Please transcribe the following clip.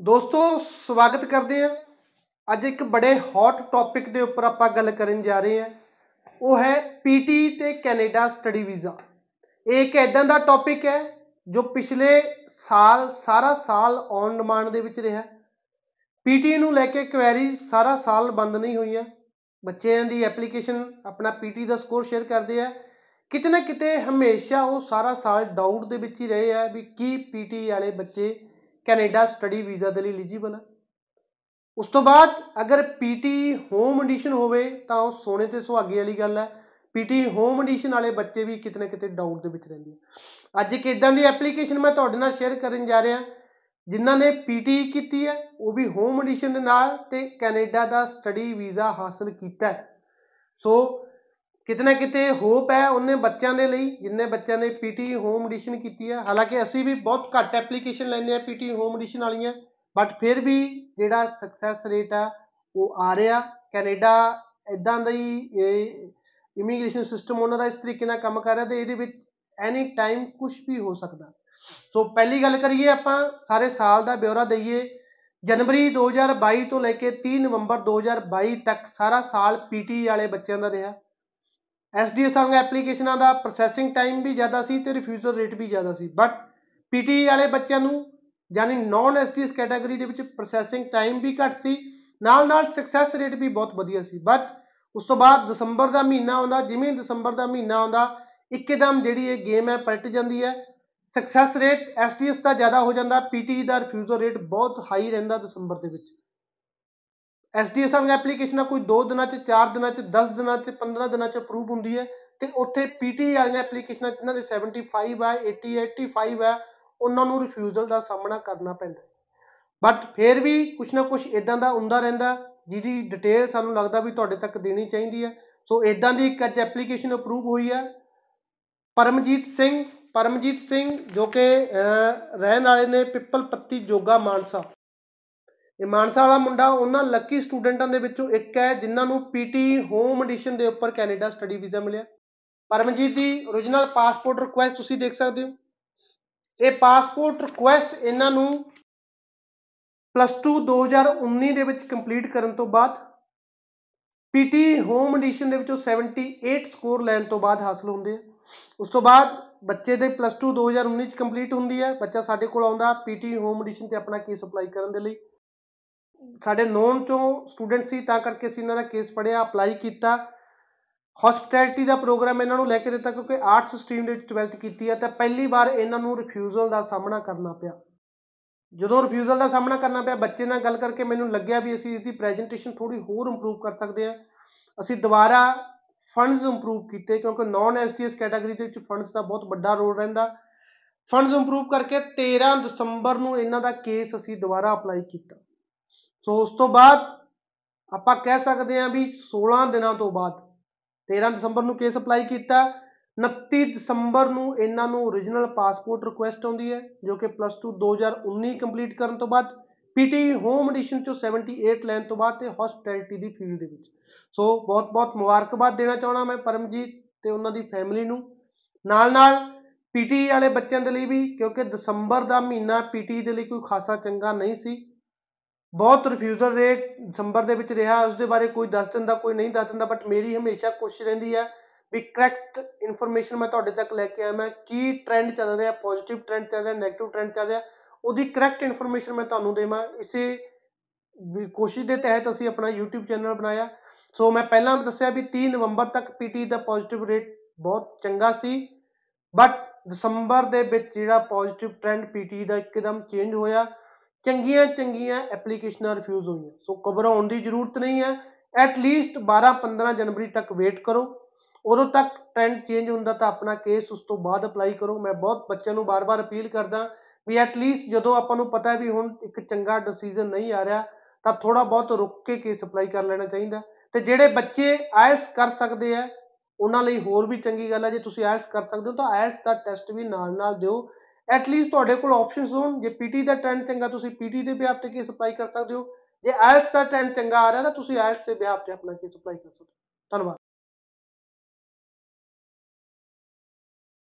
ਦੋਸਤੋ, ਸਵਾਗਤ ਕਰਦੇ ਹਾਂ। ਅੱਜ ਇੱਕ ਬੜੇ ਹੌਟ ਟੌਪਿਕ ਦੇ ਉੱਪਰ ਆਪਾਂ ਗੱਲ ਕਰਨ ਜਾ ਰਹੇ ਹਾਂ। ਉਹ ਹੈ ਪੀਟੀ ਤੇ ਕੈਨੇਡਾ ਸਟੱਡੀ ਵੀਜ਼ਾ ਇਹ ਇੱਕ ਇਦਾਂ ਦਾ ਟੌਪਿਕ ਹੈ ਜੋ ਪਿਛਲੇ ਸਾਲ, ਸਾਰਾ ਸਾਲ ਔਨ ਡਿਮਾਂਡ ਦੇ ਵਿੱਚ ਰਿਹਾ। ਪੀਟੀ ਨੂੰ ਲੈ ਕੇ ਕੁਐਰੀਜ਼ ਸਾਰਾ ਸਾਲ ਬੰਦ ਨਹੀਂ ਹੋਈਆਂ। ਬੱਚਿਆਂ ਦੀ ਐਪਲੀਕੇਸ਼ਨ ਆਪਣਾ ਪੀਟੀ ਦਾ ਸਕੋਰ ਸ਼ੇਅਰ ਕਰਦੇ ਆ। ਕਿਤੇ ਨਾ ਕਿਤੇ ਹਮੇਸ਼ਾ ਉਹ ਸਾਰਾ ਸਾਲ ਡਾਊਟ ਦੇ ਵਿੱਚ ਹੀ ਰਹੇ ਆ ਵੀ ਕੀ ਪੀਟੀ ਵਾਲੇ ਬੱਚੇ ਕੈਨੇਡਾ ਸਟੱਡੀ ਵੀਜ਼ਾ ਦੇ ਲਈ ਐਲੀਜੀਬਲ ਹੈ ਉਸ ਤੋਂ ਬਾਅਦ ਅਗਰ ਪੀਟੀ ਹੋਮ ਐਡੀਸ਼ਨ ਹੋਵੇ ਤਾਂ ਉਹ ਸੋਨੇ ਤੇ ਸੁਹਾਗੇ ਵਾਲੀ ਗੱਲ ਹੈ ਪੀਟੀ ਹੋਮ ਐਡੀਸ਼ਨ ਵਾਲੇ ਬੱਚੇ ਵੀ ਕਿਤੇ ਨਾ ਕਿਤੇ ਡਾਊਟ ਦੇ ਵਿੱਚ ਰਹਿੰਦੇ ਆ। ਅੱਜ ਇੱਕ ਇਦਾਂ ਦੀ ਐਪਲੀਕੇਸ਼ਨ ਮੈਂ ਤੁਹਾਡੇ ਨਾਲ ਸ਼ੇਅਰ ਕਰਨ ਜਾ ਰਿਹਾ, ਜਿਨ੍ਹਾਂ ਨੇ ਪੀਟੀ ਕੀਤੀ ਹੈ ਉਹ ਵੀ ਹੋਮ ਐਡੀਸ਼ਨ ਦੇ ਨਾਲ ਤੇ ਕੈਨੇਡਾ ਦਾ ਸਟੱਡੀ ਵੀਜ਼ਾ ਹਾਸਲ ਕੀਤਾ। ਹੈ ਸੋ ਕਿਤੇ ਨਾ ਕਿਤੇ ਹੋਪ ਹੈ ਉਹਨੇ ਬੱਚਿਆਂ ਦੇ ਲਈ, ਜਿੰਨੇ ਬੱਚਿਆਂ ਨੇ ਪੀਟੀ ਹੋਮ ਐਡੀਸ਼ਨ ਕੀਤੀ ਹੈ। ਹਾਲਾਂਕਿ ਅਸੀਂ ਵੀ ਬਹੁਤ ਘੱਟ ਐਪਲੀਕੇਸ਼ਨ ਲੈਂਦੇ ਆ ਪੀਟੀ ਹੋਮ ਐਡੀਸ਼ਨ ਵਾਲੀਆਂ ਬਟ ਫਿਰ ਵੀ ਜਿਹੜਾ ਸਕਸੈਸ ਰੇਟ ਆ, ਉਹ ਆ ਰਿਹਾ। ਕੈਨੇਡਾ ਇਦਾਂ ਦਾ ਹੀ ਇਮੀਗ੍ਰੇਸ਼ਨ ਸਿਸਟਮ ਉਹਨਾਂ ਦਾ ਇਸ ਤਰੀਕੇ ਨਾਲ ਕੰਮ ਕਰ ਰਿਹਾ ਤੇ ਇਹਦੇ ਵਿੱਚ ਐਨੀ ਟਾਈਮ ਕੁਝ ਵੀ ਹੋ ਸਕਦਾ। ਸੋ ਪਹਿਲੀ ਗੱਲ ਕਰੀਏ ਆਪਾਂ, ਸਾਰੇ ਸਾਲ ਦਾ ਬਿਊਰਾ ਦਈਏ। ਜਨਵਰੀ 2022 ਤੋਂ ਲੈ ਕੇ 30 ਨਵੰਬਰ 2022 ਤੱਕ ਸਾਰਾ ਸਾਲ ਪੀਟੀ ਵਾਲੇ ਬੱਚਿਆਂ ਦਾ ਰਿਹਾ। ਐਸਡੀਐਸ ਵਾਲੀਆਂ ਐਪਲੀਕੇਸ਼ਨਾਂ ਦਾ ਪ੍ਰੋਸੈਸਿੰਗ ਟਾਈਮ ਵੀ ਜ਼ਿਆਦਾ ਸੀ ਤੇ ਰਿਫਿਊਜ਼ਲ ਰੇਟ ਵੀ ਜ਼ਿਆਦਾ ਸੀ। ਬਟ ਪੀਟੀ ਵਾਲੇ ਬੱਚਿਆਂ ਨੂੰ ਯਾਨੀ ਨਾਨ ਐਸਡੀਐਸ ਕੈਟਾਗਰੀ ਦੇ ਵਿੱਚ ਪ੍ਰੋਸੈਸਿੰਗ ਟਾਈਮ ਵੀ ਘੱਟ ਸੀ ਨਾਲ ਨਾਲ ਸਕਸੈਸ ਰੇਟ ਵੀ ਬਹੁਤ ਵਧੀਆ ਸੀ। ਬਟ ਉਸ ਤੋਂ ਬਾਅਦ ਦਸੰਬਰ ਦਾ ਮਹੀਨਾ ਆਉਂਦਾ, ਜਿਵੇਂ ਦਸੰਬਰ ਦਾ ਮਹੀਨਾ ਆਉਂਦਾ, ਇੱਕਦਮ ਜਿਹੜੀ ਇਹ ਗੇਮ ਹੈ ਪਲਟ ਜਾਂਦੀ ਹੈ। ਸਕਸੈਸ ਰੇਟ ਐਸਡੀਐਸ ਦਾ ਜ਼ਿਆਦਾ ਹੋ ਜਾਂਦਾ ਪੀਟੀ ਦਾ ਰਿਫਿਊਜ਼ਲ ਰੇਟ ਬਹੁਤ ਹਾਈ ਰਹਿੰਦਾ ਦਸੰਬਰ ਦੇ ਵਿੱਚ। ਐਸਡੀਐਸ ਵਾਲੀਆਂ ਐਪਲੀਕੇਸ਼ਨਾਂ ਕੋਈ 2 ਦਿਨਾਂ 'ਚ 4 ਦਿਨਾਂ 'ਚ 10 ਦਿਨਾਂ 'ਚ 15 ਦਿਨਾਂ 'ਚ ਅਪਰੂਵ ਹੁੰਦੀ ਹੈ ਤੇ ਉੱਥੇ ਪੀਟੀ ਵਾਲੀਆਂ ਐਪਲੀਕੇਸ਼ਨਾਂ ਜਿਨ੍ਹਾਂ ਦੇ 75 ਹੈ 80 85 ਹੈ, ਉਹਨਾਂ ਨੂੰ ਰਿਫਿਊਜ਼ਲ ਦਾ ਸਾਹਮਣਾ ਕਰਨਾ ਪੈਂਦਾ ਬਟ ਫਿਰ ਵੀ ਕੁਝ ਨਾ ਕੁਝ ਇਦਾਂ ਦਾ ਹੁੰਦਾ ਰਹਿੰਦਾ, ਜਿਹਦੀ ਡਿਟੇਲ ਸਾਨੂੰ ਲੱਗਦਾ ਵੀ ਤੁਹਾਡੇ ਤੱਕ ਦੇਣੀ ਚਾਹੀਦੀ ਹੈ। ਸੋ ਇਦਾਂ ਦੀ ਇੱਕ ਅੱਜ ਐਪਲੀਕੇਸ਼ਨ ਅਪਰੂਵ ਹੋਈ ਹੈ। ਪਰਮਜੀਤ ਸਿੰਘ ਪਰਮਜੀਤ ਸਿੰਘ ਜੋ ਕਿ ਰਹਿਣ ਵਾਲੇ ਨੇ ਪਿੱਪਲ ਪੱਤੀ ਜੋਗਾ ਮਾਨਸਾ। ਇਹ ਮਾਨਸਾ ਵਾਲਾ ਮੁੰਡਾ, ਉਹਨਾਂ ਲੱਕੀ ਸਟੂਡੈਂਟਾਂ ਦੇ ਵਿੱਚੋਂ ਇੱਕ ਹੈ, ਜਿਨ੍ਹਾਂ ਨੂੰ ਪੀਟੀ ਹੋਮ ਐਡੀਸ਼ਨ ਦੇ ਉੱਪਰ ਕੈਨੇਡਾ ਸਟੱਡੀ ਵੀਜ਼ਾ ਮਿਲਿਆ। ਪਰਮਜੀਤ ਦੀ origignal ਪਾਸਪੋਰਟ ਰਿਕੁਐਸਟ ਤੁਸੀਂ ਦੇਖ ਸਕਦੇ ਹੋ। ਇਹ ਪਾਸਪੋਰਟ ਰਿਕੁਐਸਟ ਇਹਨਾਂ ਨੂੰ ਪਲੱਸ 2 2019 ਦੇ ਵਿੱਚ ਕੰਪਲੀਟ ਕਰਨ ਤੋਂ ਬਾਅਦ ਪੀਟੀ ਹੋਮ ਐਡੀਸ਼ਨ ਦੇ ਵਿੱਚੋਂ 78 ਸਕੋਰ ਲੈਣ ਤੋਂ ਬਾਅਦ ਹਾਸਲ ਹੁੰਦੇ ਆ। ਉਸ ਤੋਂ ਬਾਅਦ ਬੱਚੇ ਦੇ ਪਲੱਸ 2 2019 ਚ ਕੰਪਲੀਟ ਹੁੰਦੀ ਹੈ। ਬੱਚਾ ਸਾਡੇ ਕੋਲ ਆਉਂਦਾ ਪੀਟੀ ਹੋਮ ਐਡੀਸ਼ਨ ਤੇ ਆਪਣਾ ਕੇਸ ਅਪਲਾਈ ਕਰਨ ਦੇ ਲਈ। ਸਾਡੇ ਨੋਨ ਤੋਂ ਸਟੂਡੈਂਟ ਸੀ, ਤਾਂ ਕਰਕੇ ਅਸੀਂ ਇਹਨਾਂ ਦਾ ਕੇਸ ਪੜਿਆ ਅਪਲਾਈ ਕੀਤਾ। ਹਸਪਿਟੈਲਿਟੀ ਦਾ ਪ੍ਰੋਗਰਾਮ ਇਹਨਾਂ ਨੂੰ ਲੈ ਕੇ ਦਿੱਤਾ, ਕਿਉਂਕਿ ਆਰਟਸ ਸਟਰੀਮ ਦੇ ਵਿੱਚ 12th ਕੀਤੀ ਹੈ ਤਾਂ ਪਹਿਲੀ ਵਾਰ ਇਹਨਾਂ ਨੂੰ ਰਿਫਿਊਜ਼ਲ ਦਾ ਸਾਹਮਣਾ ਕਰਨਾ ਪਿਆ। ਜਦੋਂ ਰਿਫਿਊਜ਼ਲ ਦਾ ਸਾਹਮਣਾ ਕਰਨਾ ਪਿਆ, ਬੱਚੇ ਨਾਲ ਗੱਲ ਕਰਕੇ ਮੈਨੂੰ ਲੱਗਿਆ ਵੀ ਅਸੀਂ ਇਸਦੀ ਪ੍ਰੈਜੈਂਟੇਸ਼ਨ ਥੋੜੀ ਹੋਰ ਇੰਪਰੂਵ ਕਰ ਸਕਦੇ ਹਾਂ। ਅਸੀਂ ਦੁਬਾਰਾ ਫੰਡਸ ਇੰਪਰੂਵ ਕੀਤੇ, ਕਿਉਂਕਿ ਨਾਨ ਐਸਟੀਐਸ ਕੈਟਾਗਰੀ ਦੇ ਵਿੱਚ ਫੰਡਸ ਦਾ ਬਹੁਤ ਵੱਡਾ ਰੋਲ ਰਹਿੰਦਾ। ਫੰਡਸ ਇੰਪਰੂਵ ਕਰਕੇ 13 ਦਸੰਬਰ ਨੂੰ ਇਹਨਾਂ ਦਾ ਕੇਸ ਅਸੀਂ ਦੁਬਾਰਾ ਅਪਲਾਈ ਕੀਤਾ। ਸੋ ਉਸ ਤੋਂ ਬਾਅਦ ਆਪਾਂ ਕਹਿ ਸਕਦੇ ਹਾਂ ਵੀ 16 ਦਿਨਾਂ ਤੋਂ ਬਾਅਦ 13 ਦਸੰਬਰ ਨੂੰ ਕੇਸ ਅਪਲਾਈ ਕੀਤਾ 29 ਦਸੰਬਰ ਨੂੰ ਇਹਨਾਂ ਨੂੰ origignal ਪਾਸਪੋਰਟ ਰਿਕੁਐਸਟ ਆਉਂਦੀ ਹੈ, ਜੋ ਕਿ ਪਲੱਸ 2 2019 ਕੰਪਲੀਟ ਕਰਨ ਤੋਂ ਬਾਅਦ ਪੀਟੀ ਹੋਮ ਐਡੀਸ਼ਨ ਚੋਂ 78 ਲੈਣ ਤੋਂ ਬਾਅਦ ਤੇ ਹਸਪਿਟੈਲਿਟੀ ਦੀ ਫੀਲਡ ਦੇ ਵਿੱਚ। ਸੋ ਬਹੁਤ ਬਹੁਤ ਮੁਬਾਰਕਬਾਦ ਦੇਣਾ ਚਾਹਣਾ ਮੈਂ ਪਰਮਜੀਤ ਤੇ ਉਹਨਾਂ ਦੀ ਫੈਮਿਲੀ ਨੂੰ। ਨਾਲ ਨਾਲ ਪੀਟੀ ਵਾਲੇ ਬੱਚਿਆਂ ਦੇ ਲਈ ਵੀ, ਕਿਉਂਕਿ ਦਸੰਬਰ ਦਾ ਮਹੀਨਾ ਪੀਟੀ ਦੇ ਲਈ ਕੋਈ ਖਾਸਾ ਚੰਗਾ ਨਹੀਂ ਸੀ ਬਹੁਤ ਰਿਫਿਊਜ਼ਲ ਰੇਟ ਦਸੰਬਰ ਦੇ ਵਿੱਚ ਰਿਹਾ ਉਸ ਦੇ ਬਾਰੇ ਕੋਈ ਦੱਸ ਦਿੰਦਾ, ਕੋਈ ਨਹੀਂ ਦੱਸ ਦਿੰਦਾ ਬਟ ਮੇਰੀ ਹਮੇਸ਼ਾ ਕੋਸ਼ਿਸ਼ ਰਹਿੰਦੀ ਹੈ ਵੀ ਕਰੈਕਟ ਇਨਫੋਰਮੇਸ਼ਨ ਮੈਂ ਤੁਹਾਡੇ ਤੱਕ ਲੈ ਕੇ ਆਇਆ, ਮੈਂ ਕੀ ਟ੍ਰੈਂਡ ਚੱਲ ਰਿਹਾ ਪੋਜ਼ਿਟਿਵ ਟ੍ਰੈਂਡ ਚੱਲ ਰਿਹਾ ਨੈਗੇਟਿਵ ਟ੍ਰੈਂਡ ਚੱਲ ਰਿਹਾ, ਉਹਦੀ ਕਰੈਕਟ ਇਨਫੋਰਮੇਸ਼ਨ ਮੈਂ ਤੁਹਾਨੂੰ ਦੇਵਾਂ, ਇਸੇ ਕੋਸ਼ਿਸ਼ ਦੇ ਤਹਿਤ ਅਸੀਂ ਆਪਣਾ YouTube ਚੈਨਲ ਬਣਾਇਆ ਸੋ ਮੈਂ ਪਹਿਲਾਂ ਦੱਸਿਆ ਵੀ 30 ਨਵੰਬਰ ਤੱਕ ਪੀਟੀ ਦਾ ਪੋਜ਼ਿਟਿਵ ਰੇਟ ਬਹੁਤ ਚੰਗਾ ਸੀ ਬਟ ਦਸੰਬਰ ਦੇ ਵਿੱਚ ਜਿਹੜਾ ਪੋਜ਼ਿਟਿਵ ਟ੍ਰੈਂਡ ਪੀਟੀ ਦਾ ਇੱਕਦਮ ਚੇਂਜ ਹੋਇਆ ਚੰਗੀਆਂ ਚੰਗੀਆਂ ਐਪਲੀਕੇਸ਼ਨਾਂ ਰਿਫਿਊਜ਼ ਹੋਈਆਂ। ਸੋ ਘਬਰਾਉਣ ਦੀ ਜ਼ਰੂਰਤ ਨਹੀਂ ਹੈ। ਐਟ ਲੀਸਟ 12-15 ਜਨਵਰੀ ਤੱਕ ਵੇਟ ਕਰੋ। ਉਦੋਂ ਤੱਕ ਟ੍ਰੈਂਡ ਚੇਂਜ ਹੁੰਦਾ ਤਾਂ ਆਪਣਾ ਕੇਸ ਉਸ ਤੋਂ ਬਾਅਦ ਅਪਲਾਈ ਕਰੋ। ਮੈਂ ਬਹੁਤ ਬੱਚਿਆਂ ਨੂੰ ਬਾਰ-ਬਾਰ ਅਪੀਲ ਕਰਦਾ ਵੀ ਐਟ ਲੀਸਟ ਜਦੋਂ ਆਪਾਂ ਨੂੰ ਪਤਾ ਵੀ ਹੁਣ ਇੱਕ ਚੰਗਾ ਡਿਸੀਜਨ ਨਹੀਂ ਆ ਰਿਹਾ, ਤਾਂ ਥੋੜਾ ਬਹੁਤ ਰੁਕ ਕੇ ਕੇਸ ਅਪਲਾਈ ਕਰ ਲੈਣਾ ਚਾਹੀਦਾ। ਤੇ ਜਿਹੜੇ ਬੱਚੇ ਆਇਲਸ ਕਰ ਸਕਦੇ ਆ, ਉਹਨਾਂ ਲਈ ਹੋਰ ਵੀ ਚੰਗੀ ਗੱਲ ਹੈ ਜੇ ਤੁਸੀਂ ਆਇਲਸ ਕਰ ਸਕਦੇ ਹੋ, ਤਾਂ ਆਇਲਸ ਦਾ ਟੈਸਟ ਵੀ ਨਾਲ-ਨਾਲ ਦਿਓ। ਐਟ ਲੀਸਟ ਤੁਹਾਡੇ ਕੋਲ ਆਪਸ਼ਨਸ ਹੋਣ। ਜੇ ਪੀਟੀ ਦਾ ਟ੍ਰੈਂਡ ਚੰਗਾ, ਤੁਸੀਂ ਪੀਟੀ ਦੇ ਬਿਹਾਫ ਤੇ ਕੇਸ ਅਪਲਾਈ ਕਰ ਸਕਦੇ ਹੋ। ਜੇ ਆਇਲਸ ਦਾ ਟ੍ਰੈਂਡ ਚੰਗਾ ਆ ਰਿਹਾ, ਤਾਂ ਤੁਸੀਂ ਆਇਲਸ ਦੇ ਬਿਹਾਫ ਤੇ ਆਪਣਾ ਕੇਸ ਅਪਲਾਈ ਕਰ ਸਕਦੇ ਹੋ। ਧੰਨਵਾਦ।